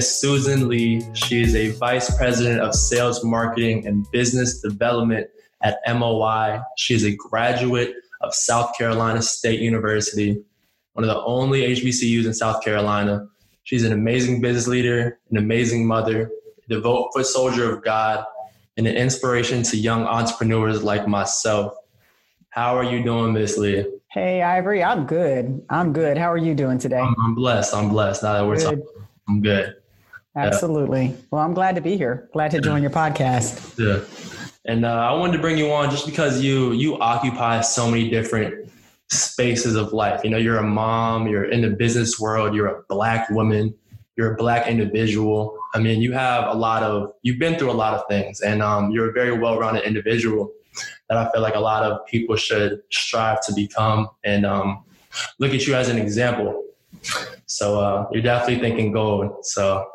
Miss Susan Lee. She is a vice president of sales, marketing, and business development at MOI. She is a graduate of South Carolina State University, one of the only HBCUs in South Carolina. She's an amazing business leader, an amazing mother, a devout foot soldier of God, and an inspiration to young entrepreneurs like myself. How are you doing, Miss Lee? Hey, Ivory, I'm good. I'm good. How are you doing today? I'm, I'm blessed. I'm blessed. Now that we're Good. talking, I'm good. Absolutely. Well, I'm glad to be here. Glad to join your podcast. Yeah. And uh, I wanted to bring you on just because you you occupy so many different spaces of life. You know, you're a mom, you're in the business world, you're a black woman, you're a black individual. I mean, you have a lot of you've been through a lot of things, and um, you're a very well-rounded individual that I feel like a lot of people should strive to become and um, look at you as an example. So uh, you're definitely thinking gold. So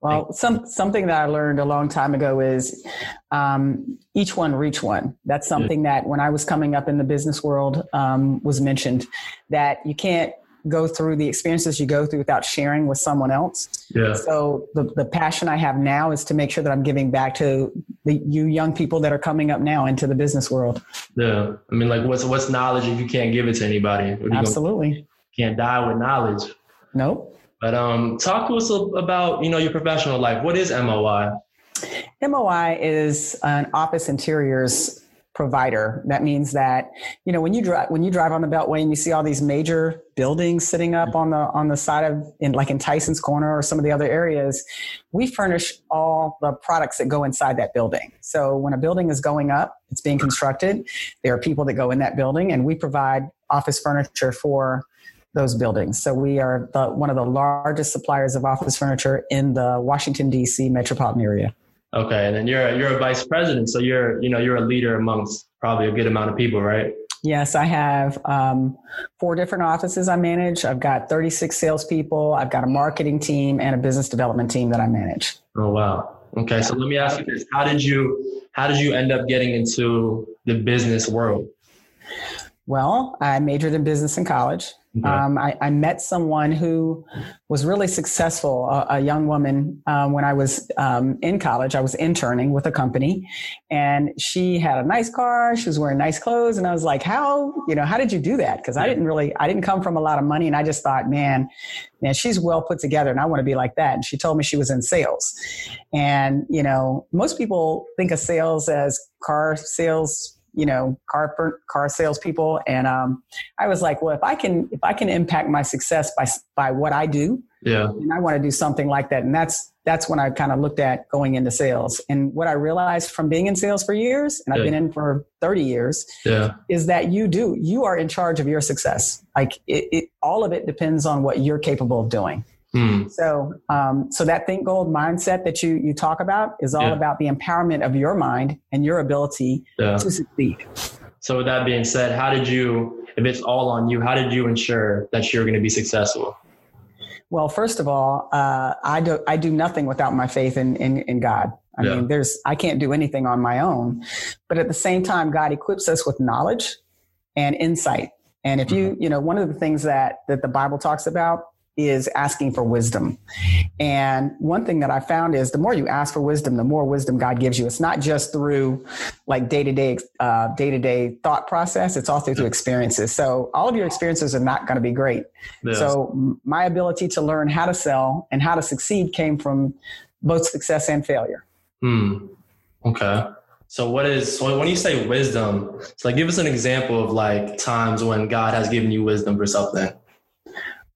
Well, some something that I learned a long time ago is um, each one reach one. That's something that when I was coming up in the business world um, was mentioned that you can't go through the experiences you go through without sharing with someone else. yeah, So the, the passion I have now is to make sure that I'm giving back to the you young people that are coming up now into the business world. yeah. I mean, like, what's what's knowledge if you can't give it to anybody? You gonna- Absolutely. can't die with knowledge. Nope. But um, talk to us about you know your professional life. What is MOI? MOI is an office interiors provider. That means that you know when you drive when you drive on the Beltway and you see all these major buildings sitting up on the on the side of in like in Tyson's Corner or some of the other areas, we furnish all the products that go inside that building. So when a building is going up, it's being constructed. There are people that go in that building, and we provide office furniture for those buildings. So we are the, one of the largest suppliers of office furniture in the Washington D.C. metropolitan area. Okay, and then you're a, you're a vice president, so you're you know you're a leader amongst probably a good amount of people, right? Yes, I have um, four different offices I manage. I've got 36 salespeople. I've got a marketing team and a business development team that I manage. Oh wow. Okay, so let me ask you this: How did you how did you end up getting into the business world? Well, I majored in business in college. Okay. Um, I, I met someone who was really successful, a, a young woman, um, when I was um, in college. I was interning with a company, and she had a nice car. She was wearing nice clothes, and I was like, "How, you know, how did you do that?" Because I didn't really, I didn't come from a lot of money, and I just thought, man, man, she's well put together, and I want to be like that. And she told me she was in sales, and you know, most people think of sales as car sales. You know, car car salespeople, and um, I was like, well, if I can if I can impact my success by by what I do, Yeah. and I want to do something like that. And that's that's when I kind of looked at going into sales. And what I realized from being in sales for years, and I've Yeah. been in for 30 years, Yeah. is that you do you are in charge of your success. Like it, it all of it depends on what you're capable of doing. Hmm. So, um, so that think gold mindset that you you talk about is all Yeah. about the empowerment of your mind and your ability Yeah. to succeed. So with that being said, how did you, if it's all on you, how did you ensure that you're going to be successful? Well, first of all, uh, I do I do nothing without my faith in in, in God. I Yeah. mean, there's I can't do anything on my own, but at the same time, God equips us with knowledge and insight. And if you you know one of the things that that the Bible talks about is asking for wisdom. And one thing that I found is the more you ask for wisdom, the more wisdom God gives you. It's not just through like day to day, day to day thought process. It's also through experiences. So all of your experiences are not going to be great. Yeah. So my ability to learn how to sell and how to succeed came from both success and failure. Hmm. Okay. So what is so when you say wisdom? It's like give us an example of like times when God has given you wisdom for something.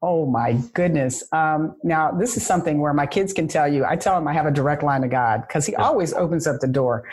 Oh my goodness. Um, now, this is something where my kids can tell you, I tell them I have a direct line to God because He always opens up the door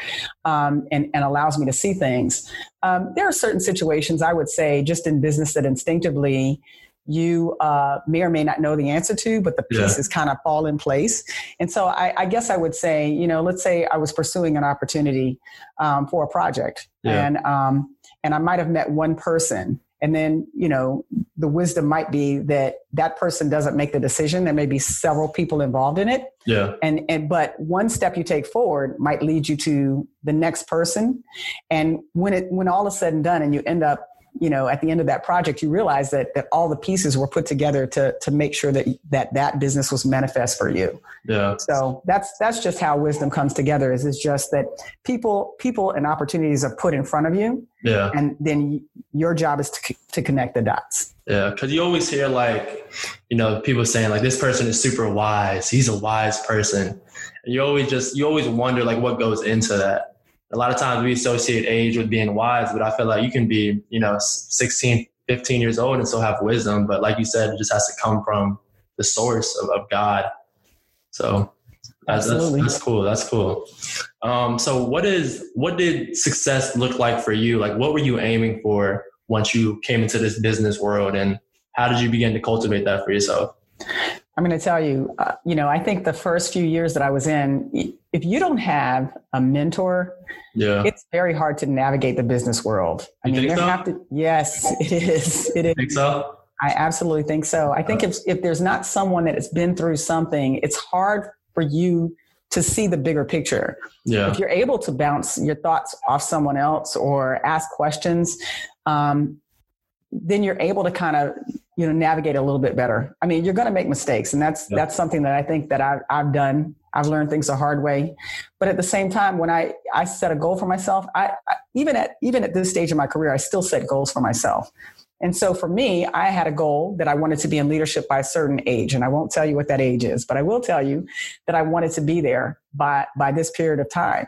um, and, and allows me to see things. Um, there are certain situations I would say just in business that instinctively you uh, may or may not know the answer to, but the Yeah. pieces kind of fall in place. And so I, I guess I would say, you know, let's say I was pursuing an opportunity um, for a project, Yeah. and um, and I might have met one person, and then you know the wisdom might be that that person doesn't make the decision. There may be several people involved in it, Yeah. and and but one step you take forward might lead you to the next person and when it when all is said and done and you end up you know at the end of that project you realize that that all the pieces were put together to to make sure that that that business was manifest for you Yeah. so that's that's just how wisdom comes together is it's just that people people and opportunities are put in front of you Yeah. and then your job is to, to connect the dots Yeah, because you always hear like, you know, people saying like this person is super wise. He's a wise person, and you always just you always wonder like what goes into that. A lot of times we associate age with being wise, but I feel like you can be, you know, 16, 15 years old and still have wisdom. But like you said, it just has to come from the source of, of God. So that's, that's, that's cool. That's cool. Um, so what is what did success look like for you? Like what were you aiming for once you came into this business world and how did you begin to cultivate that for yourself? I'm going to tell you, uh, you know, I think the first few years that I was in, if you don't have a mentor, Yeah. it's very hard to navigate the business world. I You mean, there so? have to, yes, it is. It is. think so? I absolutely think so. I think if, if there's not someone that has been through something, it's hard for you to see the bigger picture. Yeah. If you're able to bounce your thoughts off someone else or ask questions, um, then you're able to kind of you know navigate a little bit better. I mean, you're going to make mistakes, and that's Yeah. that's something that I think that I've, I've done. I've learned things the hard way, but at the same time, when I I set a goal for myself, I, I even at even at this stage of my career, I still set goals for myself. And so for me, I had a goal that I wanted to be in leadership by a certain age, and I won't tell you what that age is, but I will tell you that I wanted to be there by by this period of time.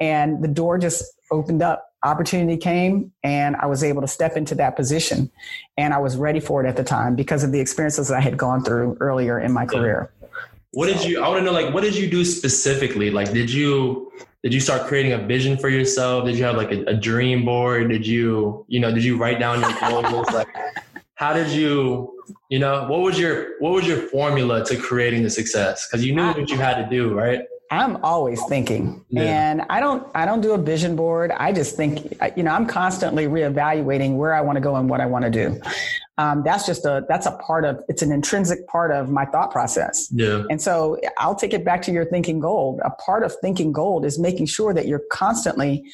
And the door just opened up. Opportunity came, and I was able to step into that position. And I was ready for it at the time because of the experiences that I had gone through earlier in my career. What did you I want to know like what did you do specifically? Like did you did you start creating a vision for yourself? Did you have like a, a dream board? Did you, you know, did you write down your goals? like how did you, you know, what was your what was your formula to creating the success? Because you knew what you had to do, right? I'm always thinking, Yeah. and I don't I don't do a vision board. I just think you know I'm constantly reevaluating where I want to go and what I want to do. Um, that's just a that's a part of it's an intrinsic part of my thought process. Yeah. And so I'll take it back to your thinking gold. A part of thinking gold is making sure that you're constantly,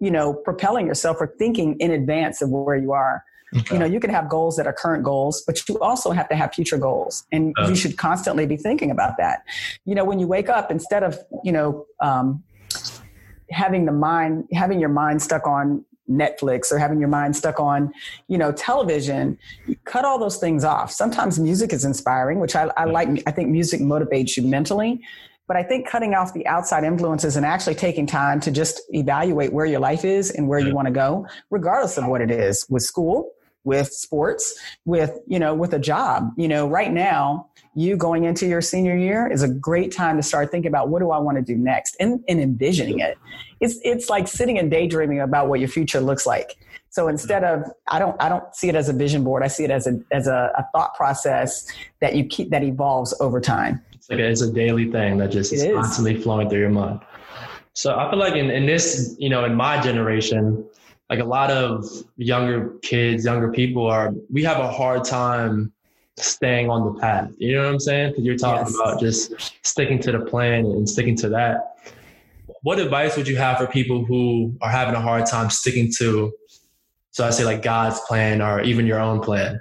you know, propelling yourself or thinking in advance of where you are. Okay. You know, you can have goals that are current goals, but you also have to have future goals. And Uh. you should constantly be thinking about that. You know, when you wake up, instead of, you know, um, having the mind, having your mind stuck on Netflix or having your mind stuck on, you know, television, cut all those things off. Sometimes music is inspiring, which I, I like. I think music motivates you mentally. But I think cutting off the outside influences and actually taking time to just evaluate where your life is and where you want to go, regardless of what it is, with school, with sports, with, you know, with a job. You know, right now, you going into your senior year is a great time to start thinking about what do I want to do next and, and envisioning it. It's it's like sitting and daydreaming about what your future looks like. So instead of I don't I don't see it as a vision board. I see it as a as a, a thought process that you keep that evolves over time. It's like a, it's a daily thing that just is, is. constantly flowing through your mind. So I feel like in, in this, you know, in my generation, like a lot of younger kids, younger people are, we have a hard time staying on the path. You know what I'm saying? Because you're talking Yes. about just sticking to the plan and sticking to that. What advice would you have for people who are having a hard time sticking to, so I say like God's plan or even your own plan?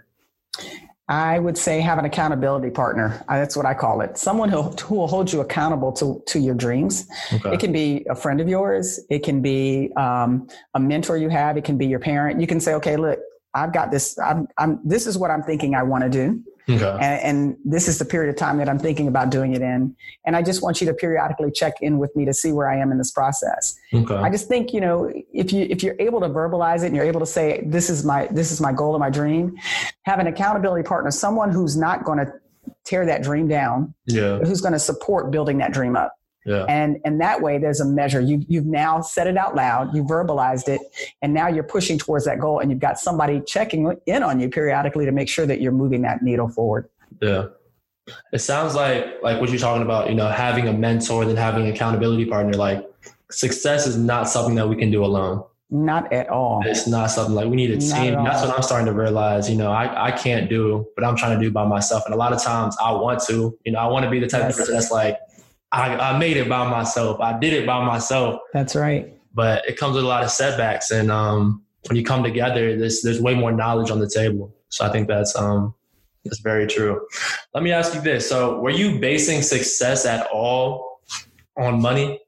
I would say have an accountability partner. That's what I call it. Someone who, who will hold you accountable to, to your dreams. Okay. It can be a friend of yours. It can be um, a mentor you have. It can be your parent. You can say, okay, look, I've got this. I'm, I'm, this is what I'm thinking I want to do. Okay. And, and this is the period of time that I'm thinking about doing it in. And I just want you to periodically check in with me to see where I am in this process. Okay. I just think, you know, if you if you're able to verbalize it and you're able to say, this is my this is my goal and my dream, have an accountability partner, someone who's not going to tear that dream down, yeah. who's going to support building that dream up. Yeah. And and that way there's a measure. You you've now said it out loud, you verbalized it, and now you're pushing towards that goal and you've got somebody checking in on you periodically to make sure that you're moving that needle forward. Yeah. It sounds like like what you're talking about, you know, having a mentor and having an accountability partner. Like success is not something that we can do alone. Not at all. It's not something like we need a Not team. That's what I'm starting to realize. You know, I, I can't do what I'm trying to do by myself. And a lot of times I want to, you know, I want to be the type Yes. of person that's like, I, I made it by myself. I did it by myself. That's right. But it comes with a lot of setbacks. And um, when you come together, there's there's way more knowledge on the table. So I think that's um that's very true. Let me ask you this. So were you basing success at all on money?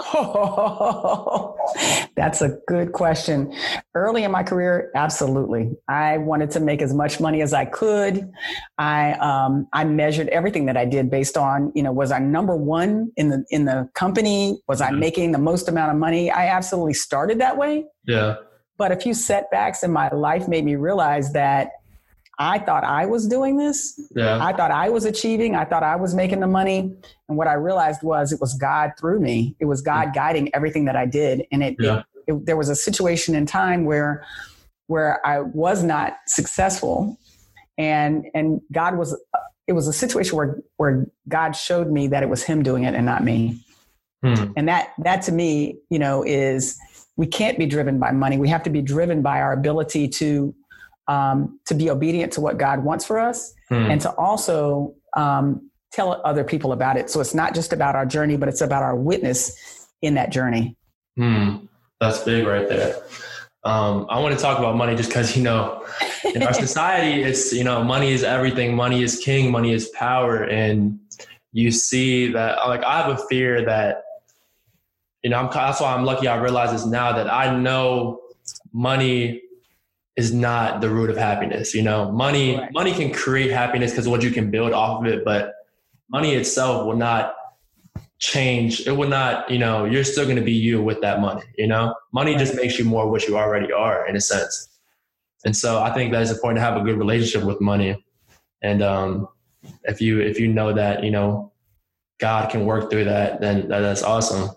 That's a good question. Early in my career, absolutely. I wanted to make as much money as I could. I um, I measured everything that I did based on, you know, was I number one in the in the company? Was I Mhm. making the most amount of money? I absolutely started that way. Yeah. But a few setbacks in my life made me realize that I thought I was doing this. Yeah. I thought I was achieving. I thought I was making the money. And what I realized was it was God through me. It was God guiding everything that I did. And it, Yeah. it, it there was a situation in time where where I was not successful, and and God was. It was a situation where where God showed me that it was Him doing it and not me. Hmm. And that that to me, you know, is we can't be driven by money. We have to be driven by our ability to um, to be obedient to what God wants for us Hmm. and to also um, tell other people about it. So it's not just about our journey, but it's about our witness in that journey. Hmm. That's big right there. Um, I want to talk about money just because, you know, in our society, it's, you know, money is everything. Money is king. Money is power. And you see that, like, I have a fear that, you know, I'm, that's why I'm lucky I realize this now that I know money is not the root of happiness. You know, money, Right. money can create happiness because of what you can build off of it, but money itself will not change. It will not, you know, you're still going to be you with that money, you know, money just makes you more what you already are in a sense. And so I think that it's important to have a good relationship with money. And, um, if you, if you know that, you know, God can work through that, then that, that's awesome.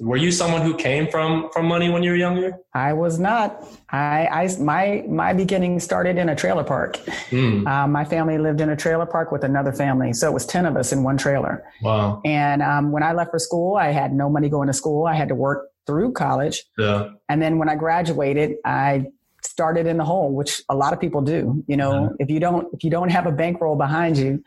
Were you someone who came from, from money when you were younger? I was not. I, I my my beginning started in a trailer park. Hmm. Um, my family lived in a trailer park with another family, so it was ten of us in one trailer. Wow. And um, when I left for school, I had no money going to school. I had to work through college, Yeah. and then when I graduated, I started in the hole, which a lot of people do. You know, Yeah. if you don't if you don't have a bankroll behind you,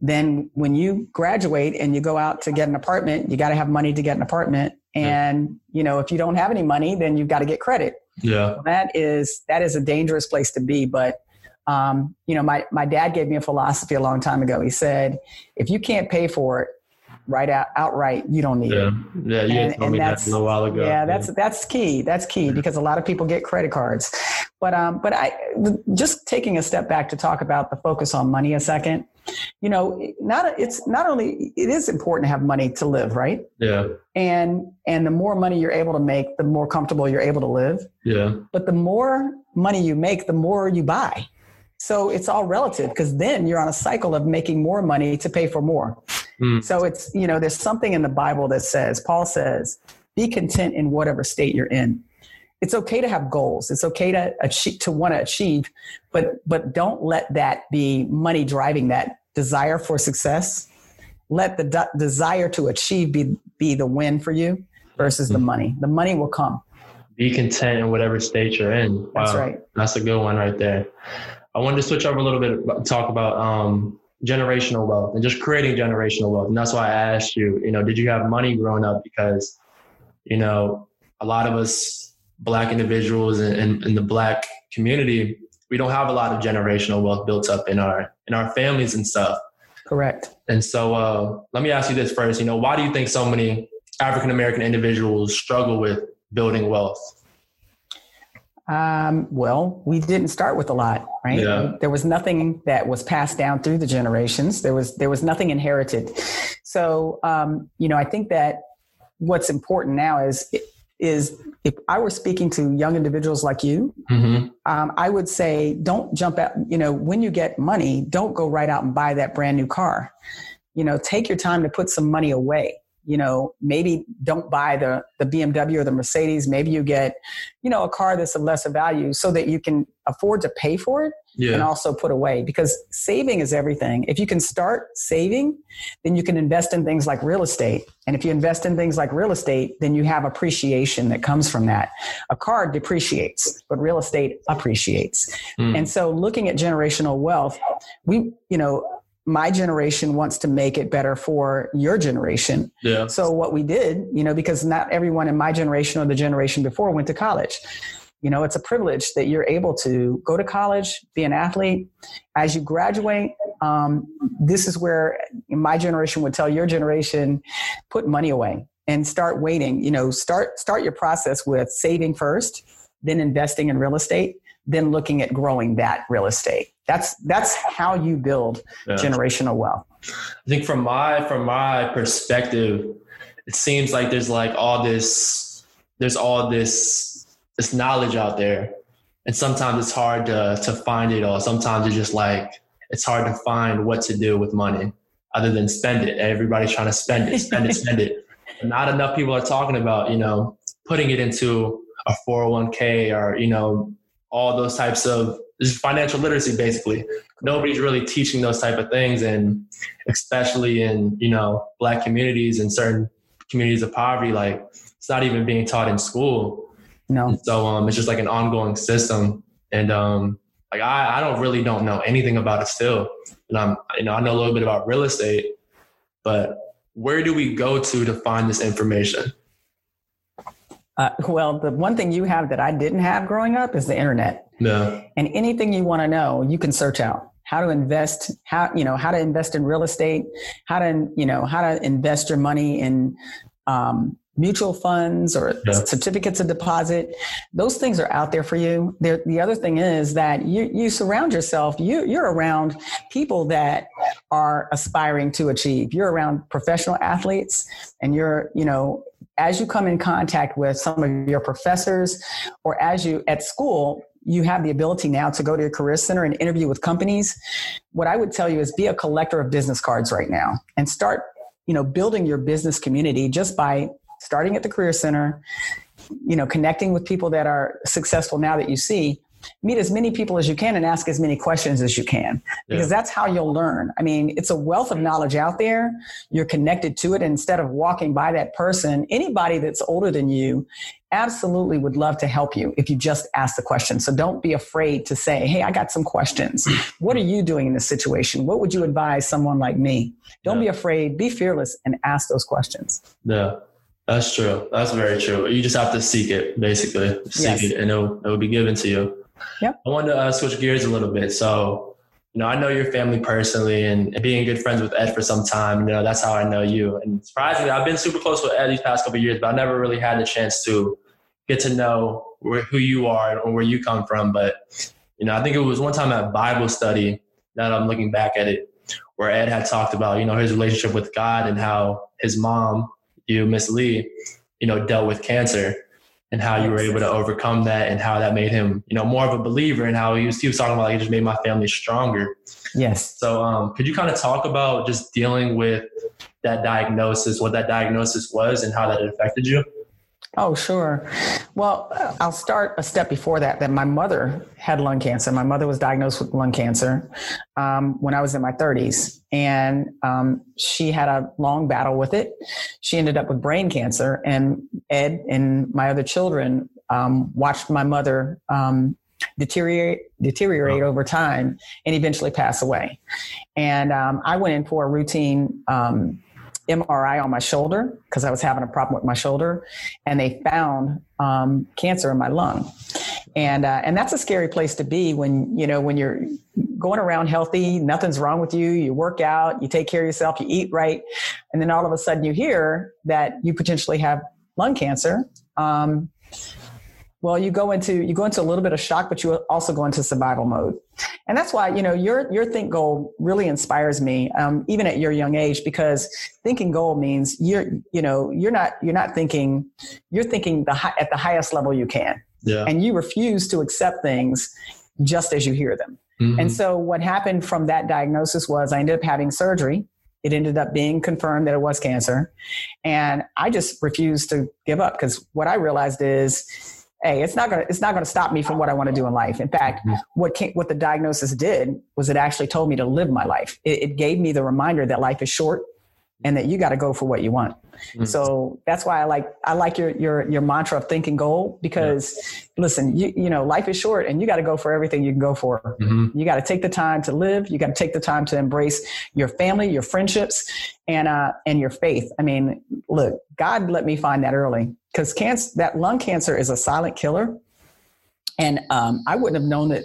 then when you graduate and you go out to get an apartment, you got to have money to get an apartment. And you know, if you don't have any money, then you've got to get credit. Yeah. That is that is a dangerous place to be. But um, you know, my my dad gave me a philosophy a long time ago. He said, if you can't pay for it right out outright, you don't need it. Yeah. Yeah. You And- told and me that that's- a while ago. Yeah, that's that's key. That's key because a lot of people get credit cards. But um, but I just taking a step back to talk about the focus on money a second. You know, not it's not only it is important to have money to live, right? yeah. And and the more money you're able to make, the more comfortable you're able to live. Yeah. But the more money you make, the more you buy. So it's all relative because then you're on a cycle of making more money to pay for more. Hmm. So it's, you know, there's something in the Bible that says, Paul says, be content in whatever state you're in. It's okay to have goals. It's okay to achieve, to want to achieve, but, but don't let that be money driving that desire for success. Let the de- desire to achieve be, be the win for you versus the money. The money will come. be content in whatever state you're in. That's right. That's a good one right there. I wanted to switch over a little bit, talk about um, generational wealth and just creating generational wealth. And that's why I asked you, you know, did you have money growing up? Because, you know, a lot of us black individuals in, in, in the black community, we don't have a lot of generational wealth built up in our in our families and stuff. Correct. And so uh, let me ask you this first. You know, why do you think so many African American individuals struggle with building wealth? Um, well, we didn't start with a lot, right? Yeah. There was nothing that was passed down through the generations. There was there was nothing inherited. So, um, you know, I think that what's important now is is if I were speaking to young individuals like you, Mm-hmm. um, I would say don't jump out. You know, when you get money, don't go right out and buy that brand new car. You know, take your time to put some money away you know, maybe don't buy the, the BMW or the Mercedes. Maybe you get, you know, a car that's of lesser value so that you can afford to pay for it yeah. and also put away because saving is everything. If you can start saving, then you can invest in things like real estate. And if you invest in things like real estate, then you have appreciation that comes from that. A car depreciates, but real estate appreciates. Mm. And so looking at generational wealth, we, you know, my generation wants to make it better for your generation. Yeah. So what we did, you know, because not everyone in my generation or the generation before went to college you know it's a privilege that you're able to go to college be an athlete as you graduate um, this is where my generation would tell your generation put money away and start waiting you know start start your process with saving first then investing in real estate then looking at growing that real estate that's that's how you build yeah. generational wealth i think from my from my perspective it seems like there's like all this there's all this this knowledge out there. And sometimes it's hard to to find it all. Sometimes it's just like it's hard to find what to do with money other than spend it. Everybody's trying to spend it, spend it, spend it. But not enough people are talking about, you know, putting it into a 401k or, you know, all those types of financial literacy basically. Nobody's really teaching those type of things and especially in, you know, black communities and certain communities of poverty, like it's not even being taught in school. No. So um, it's just like an ongoing system, and um, like I, I don't really don't know anything about it still. And I'm, you know, I know a little bit about real estate, but where do we go to to find this information? Uh, well, the one thing you have that I didn't have growing up is the internet. Yeah. And anything you want to know, you can search out how to invest, how you know how to invest in real estate, how to you know how to invest your money in um, mutual funds or yeah. certificates of deposit those things are out there for you there, the other thing is that you, you surround yourself you, you're around people that are aspiring to achieve you're around professional athletes and you're you know as you come in contact with some of your professors or as you at school you have the ability now to go to your career center and interview with companies. What i would tell you is be a collector of business cards right now and start you know building your business community just by starting at the career center you know connecting with people that are successful now that you see meet as many people as you can and ask as many questions as you can because yeah. that's how you'll learn i mean it's a wealth of knowledge out there you're connected to it instead of walking by that person anybody that's older than you absolutely would love to help you if you just ask the question so don't be afraid to say hey i got some questions what are you doing in this situation what would you advise someone like me don't yeah. be afraid be fearless and ask those questions yeah that's true. That's very true. You just have to seek it, basically. Seek yes. it, and it'll, it'll be given to you. Yep. I want to uh, switch gears a little bit. So, you know, I know your family personally, and being good friends with Ed for some time. You know, that's how I know you. And surprisingly, I've been super close with Ed these past couple years, but I never really had the chance to get to know where, who you are and where you come from. But you know, I think it was one time at Bible study. Now that I'm looking back at it, where Ed had talked about you know his relationship with God and how his mom you, Miss Lee, you know, dealt with cancer and how you were able to overcome that and how that made him, you know, more of a believer and how he was, he was talking about like it just made my family stronger. Yes. So um, could you kind of talk about just dealing with that diagnosis, what that diagnosis was and how that affected you? Oh, sure. Well, I'll start a step before that. That my mother had lung cancer. My mother was diagnosed with lung cancer um, when I was in my 30s, and um, she had a long battle with it. She ended up with brain cancer, and Ed and my other children um, watched my mother um, deteriorate deteriorate oh. over time and eventually pass away. And um, I went in for a routine um, MRI on my shoulder because I was having a problem with my shoulder, and they found um, cancer in my lung. And uh, and that's a scary place to be when you know when you're going around healthy, nothing's wrong with you. You work out, you take care of yourself, you eat right, and then all of a sudden you hear that you potentially have lung cancer. Um, well you go into you go into a little bit of shock but you also go into survival mode and that's why you know your your think gold really inspires me um, even at your young age because thinking gold means you're you know you're not you're not thinking you're thinking the high, at the highest level you can yeah. and you refuse to accept things just as you hear them mm-hmm. and so what happened from that diagnosis was i ended up having surgery It ended up being confirmed that it was cancer. And I just refused to give up because what I realized is, hey, it's not gonna it's not gonna stop me from what I want to do in life. In fact, mm-hmm. what came, what the diagnosis did was it actually told me to live my life. It, it gave me the reminder that life is short and that you got to go for what you want. Mm-hmm. So that's why I like I like your your your mantra of thinking gold because yeah. listen, you you know life is short and you got to go for everything you can go for. Mm-hmm. You got to take the time to live. You got to take the time to embrace your family, your friendships, and uh and your faith. I mean, look, God let me find that early because cancer that lung cancer is a silent killer, and um, I wouldn't have known that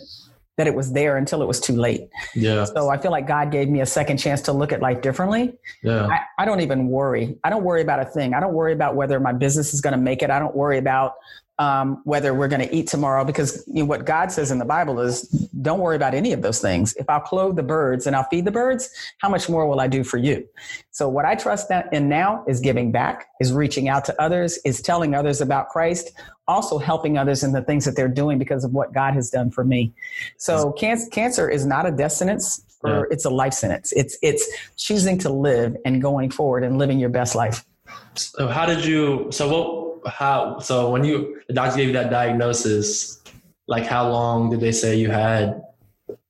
that it was there until it was too late. Yeah. So I feel like God gave me a second chance to look at life differently. Yeah. I, I don't even worry. I don't worry about a thing. I don't worry about whether my business is going to make it. I don't worry about um, whether we're going to eat tomorrow because you know, what God says in the Bible is don't worry about any of those things. If I'll clothe the birds and I'll feed the birds, how much more will I do for you? So what I trust in now is giving back, is reaching out to others, is telling others about Christ, also helping others in the things that they're doing because of what God has done for me. So can- cancer is not a death sentence or yeah. it's a life sentence. It's, it's choosing to live and going forward and living your best life. So how did you, so what, how so when you the doctor gave you that diagnosis like how long did they say you had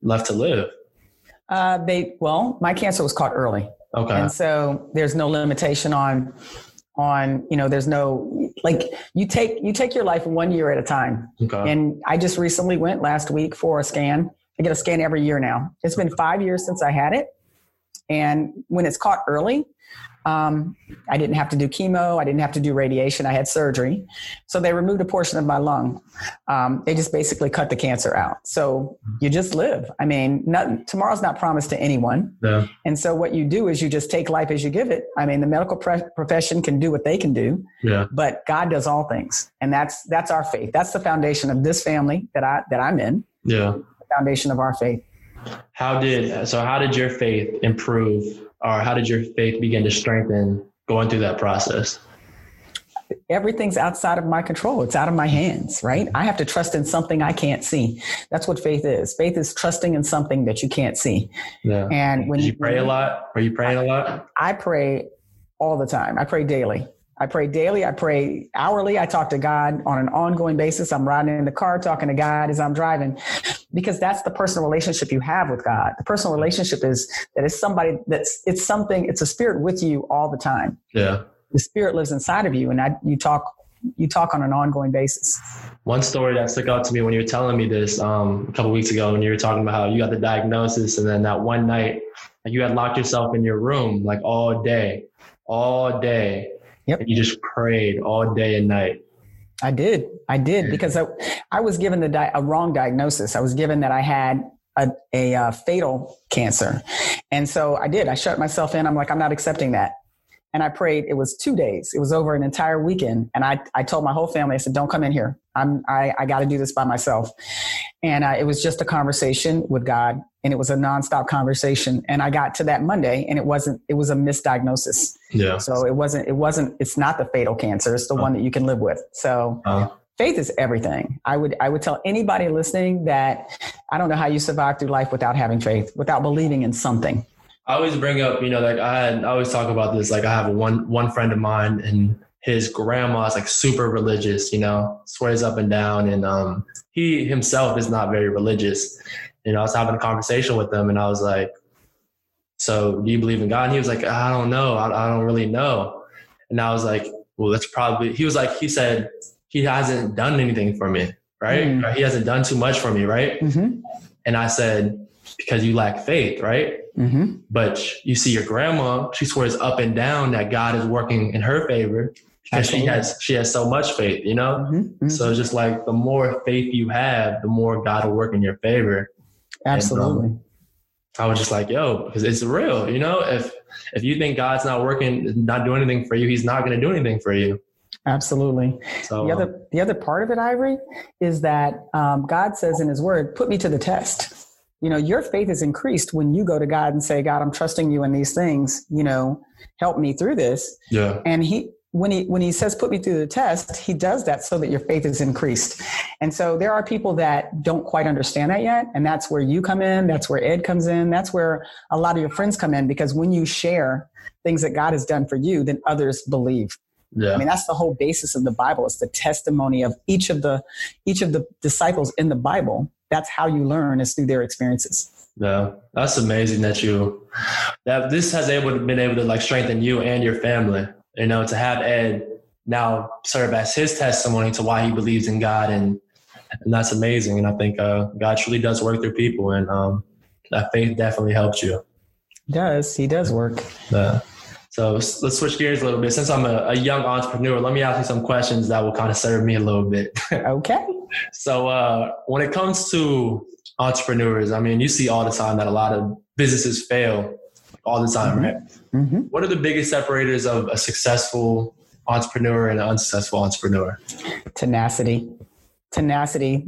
left to live? Uh, they well my cancer was caught early. Okay. And so there's no limitation on on you know there's no like you take you take your life one year at a time. Okay. and i just recently went last week for a scan. I get a scan every year now. It's been five years since i had it. And when it's caught early um, I didn't have to do chemo. I didn't have to do radiation. I had surgery. So they removed a portion of my lung. Um, they just basically cut the cancer out. So you just live. I mean, nothing, tomorrow's not promised to anyone. Yeah. And so what you do is you just take life as you give it. I mean, the medical pre- profession can do what they can do, yeah. but God does all things. And that's, that's our faith. That's the foundation of this family that I, that I'm in. Yeah. The foundation of our faith. How did, so how did your faith improve or how did your faith begin to strengthen going through that process? Everything's outside of my control. It's out of my hands, right? I have to trust in something I can't see. That's what faith is. Faith is trusting in something that you can't see. Yeah. And when Did you pray a lot? Are you praying a lot? I pray all the time. I pray daily. I pray daily. I pray hourly. I talk to God on an ongoing basis. I'm riding in the car talking to God as I'm driving because that's the personal relationship you have with God. The personal relationship is that it's somebody that's, it's something, it's a spirit with you all the time. Yeah. The spirit lives inside of you and I, you talk, you talk on an ongoing basis. One story that stuck out to me when you were telling me this um, a couple weeks ago, when you were talking about how you got the diagnosis and then that one night you had locked yourself in your room like all day, all day Yep. And you just prayed all day and night. I did. I did because I, I was given the di- a wrong diagnosis. I was given that I had a, a uh, fatal cancer. And so I did. I shut myself in. I'm like, I'm not accepting that. And I prayed. It was two days. It was over an entire weekend. And I, I told my whole family, I said, don't come in here. I'm, I, I got to do this by myself. And uh, it was just a conversation with God and it was a nonstop conversation. And I got to that Monday and it wasn't, it was a misdiagnosis. Yeah. So it wasn't, it wasn't, it's not the fatal cancer. It's the one that you can live with. So uh faith is everything. I would, I would tell anybody listening that I don't know how you survive through life without having faith, without believing in something. I always bring up, you know, like I, I always talk about this. Like I have one, one friend of mine and his grandma is like super religious, you know, swears up and down. And um, he himself is not very religious. You know, I was having a conversation with him and I was like, so do you believe in God? And he was like, I don't know. I, I don't really know. And I was like, well, that's probably, he was like, he said, he hasn't done anything for me, right? Mm. He hasn't done too much for me, right? Mm-hmm. And I said, because you lack faith, right? Mm-hmm. But you see your grandma, she swears up and down that God is working in her favor Absolutely. she has she has so much faith, you know. Mm-hmm. Mm-hmm. So just like the more faith you have, the more God will work in your favor. Absolutely. And, um, I was just like, yo, because it's real, you know. If if you think God's not working, not doing anything for you, He's not going to do anything for you. Absolutely. So, the other the other part of it, Ivory, is that um, God says in His Word, "Put me to the test." You know, your faith is increased when you go to God and say, "God, I'm trusting you in these things. You know, help me through this." Yeah. And He when he when he says put me through the test he does that so that your faith is increased and so there are people that don't quite understand that yet and that's where you come in that's where ed comes in that's where a lot of your friends come in because when you share things that god has done for you then others believe Yeah. I mean, that's the whole basis of the Bible. It's the testimony of each of the each of the disciples in the Bible. That's how you learn is through their experiences. Yeah, that's amazing that you that this has able to been able to like strengthen you and your family. You know, to have Ed now serve as his testimony to why he believes in God, and and that's amazing. And I think uh, God truly does work through people, and um, that faith definitely helped you. Does he does work? Yeah. So let's switch gears a little bit. Since I'm a, a young entrepreneur, let me ask you some questions that will kind of serve me a little bit. Okay. So uh, when it comes to entrepreneurs, I mean, you see all the time that a lot of businesses fail all the time, right? hmm What are the biggest separators of a successful entrepreneur and an unsuccessful entrepreneur? Tenacity. Tenacity.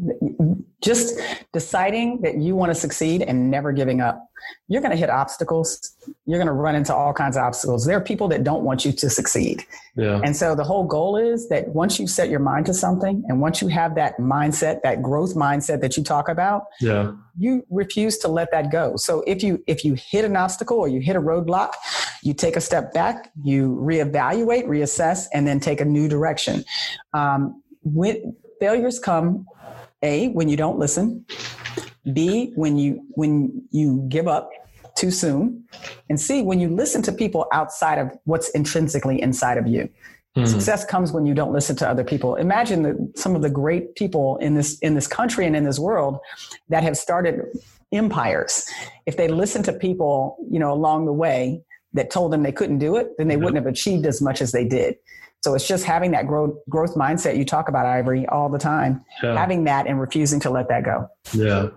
Just deciding that you want to succeed and never giving up. You're going to hit obstacles. You're going to run into all kinds of obstacles. There are people that don't want you to succeed. Yeah. And so the whole goal is that once you set your mind to something and once you have that mindset, that growth mindset that you talk about, Yeah. you refuse to let that go. So if you if you hit an obstacle or you hit a roadblock, you take a step back, you reevaluate, reassess, and then take a new direction. Um, when failures come, a when you don't listen, b when you when you give up too soon, and c when you listen to people outside of what's intrinsically inside of you. Hmm. Success comes when you don't listen to other people. Imagine that some of the great people in this in this country and in this world that have started empires. If they listened to people, you know, along the way that told them they couldn't do it, then they Yeah. wouldn't have achieved as much as they did. So it's just having that growth growth mindset you talk about, Ivory, all the time. Yeah. Having that and refusing to let that go. Yeah.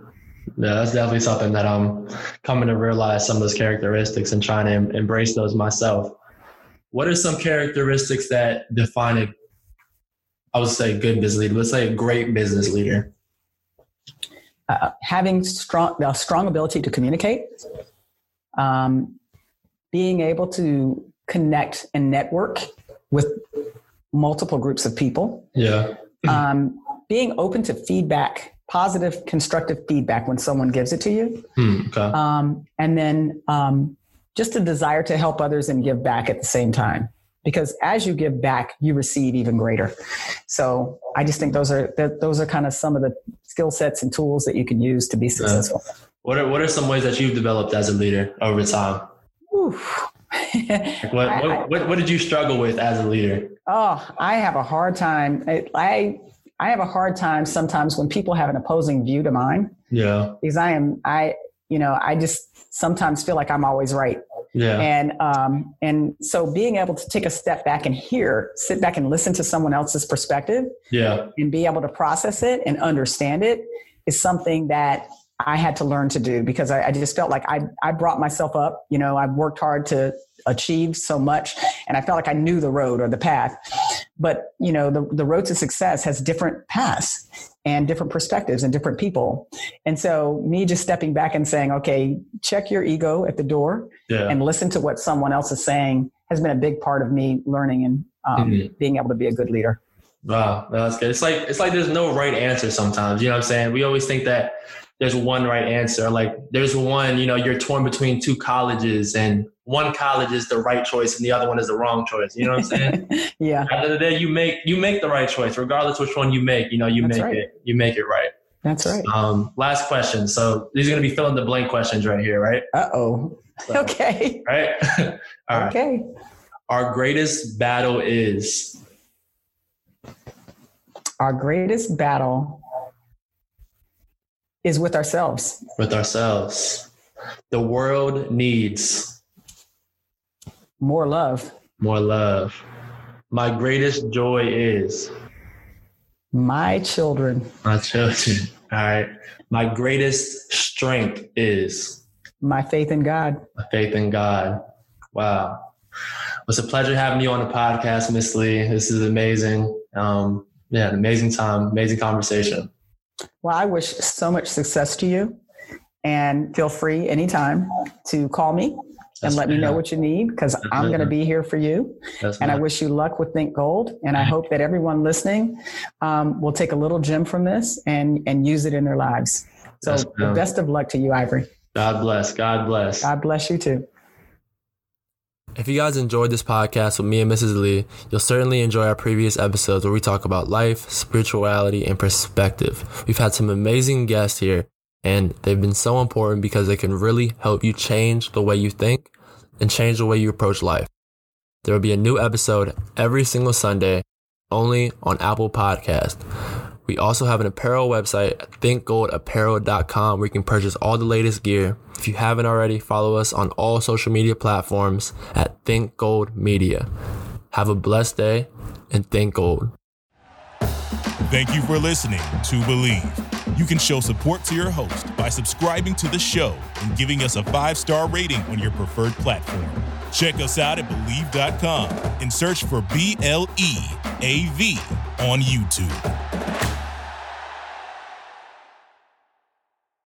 Yeah, that's definitely something that I'm coming to realize some of those characteristics and trying to embrace those myself. What are some characteristics that define a, I would say, good business leader? Let's say a great business leader. uh, having strong a strong ability to communicate, um, being able to connect and network with multiple groups of people, Yeah. um, being open to feedback, positive, constructive feedback when someone gives it to you, Hmm, okay. um, and then um, just a desire to help others and give back at the same time. Because as you give back, you receive even greater. So I just think those are that those are kind of some of the skill sets and tools that you can use to be successful. What are what are some ways that you've developed as a leader over time? Oof. Like what, I- what, what what did you struggle with as a leader? oh, I have a hard time. I, I I have a hard time sometimes when people have an opposing view to mine Yeah. because I am I you know I just sometimes feel like I'm always right. Yeah. and um, and so being able to take a step back and hear, sit back and listen to someone else's perspective, Yeah. and be able to process it and understand it is something that I had to learn to do because I, I just felt like I I brought myself up. You know, I worked hard to achieve so much, and I felt like I knew the road or the path. But you know, the the road to success has different paths and different perspectives and different people. And so, me just stepping back and saying, "Okay, check your ego at the door." Yeah. and listen to what someone else is saying has been a big part of me learning and um, Mhm. being able to be a good leader. Wow, that's good. It's like it's like there's no right answer sometimes. You know what I'm saying? We always think that there's one right answer. Like there's one, you know, you're torn between two colleges and one college is the right choice and the other one is the wrong choice. You know what I'm saying? yeah, At the end of the day, you make you make the right choice, regardless which one you make. You know, you That's make right. it you make it right. that's right. Um, last question. So these are gonna be fill in the blank questions right here, right? Uh oh. So, Okay. Right. All right. Okay. Our greatest battle is Our greatest battle is with ourselves. with ourselves. The world needs More love. more love. My greatest joy is My children. my children. All right. My greatest strength is My faith in God. my faith in God. Wow. It's a pleasure having you on the podcast, Miss Lee. This is amazing. Um, yeah, an amazing time, amazing conversation. Well, I wish so much success to you. And feel free anytime to call me and let me know what you need because I'm going to be here for you. and I wish you luck with Think Gold. And I hope that everyone listening um, will take a little gem from this and, and use it in their lives. So, the best of luck to you, Ivory. God bless. God bless. God bless you too. If you guys enjoyed this podcast with me and Mrs. Lee, you'll certainly enjoy our previous episodes where we talk about life, spirituality, and perspective. We've had some amazing guests here, and they've been so important because they can really help you change the way you think and change the way you approach life. There will be a new episode every single Sunday only on Apple Podcast. We also have an apparel website, thinkgoldapparel.com, where you can purchase all the latest gear. If you haven't already, follow us on all social media platforms at Think Gold Media. Have a blessed day and think gold. Thank you for listening to Bleav. You can show support to your host by subscribing to the show and giving us a five star rating on your preferred platform. Check us out at Bleav.com and search for B L E A V on YouTube.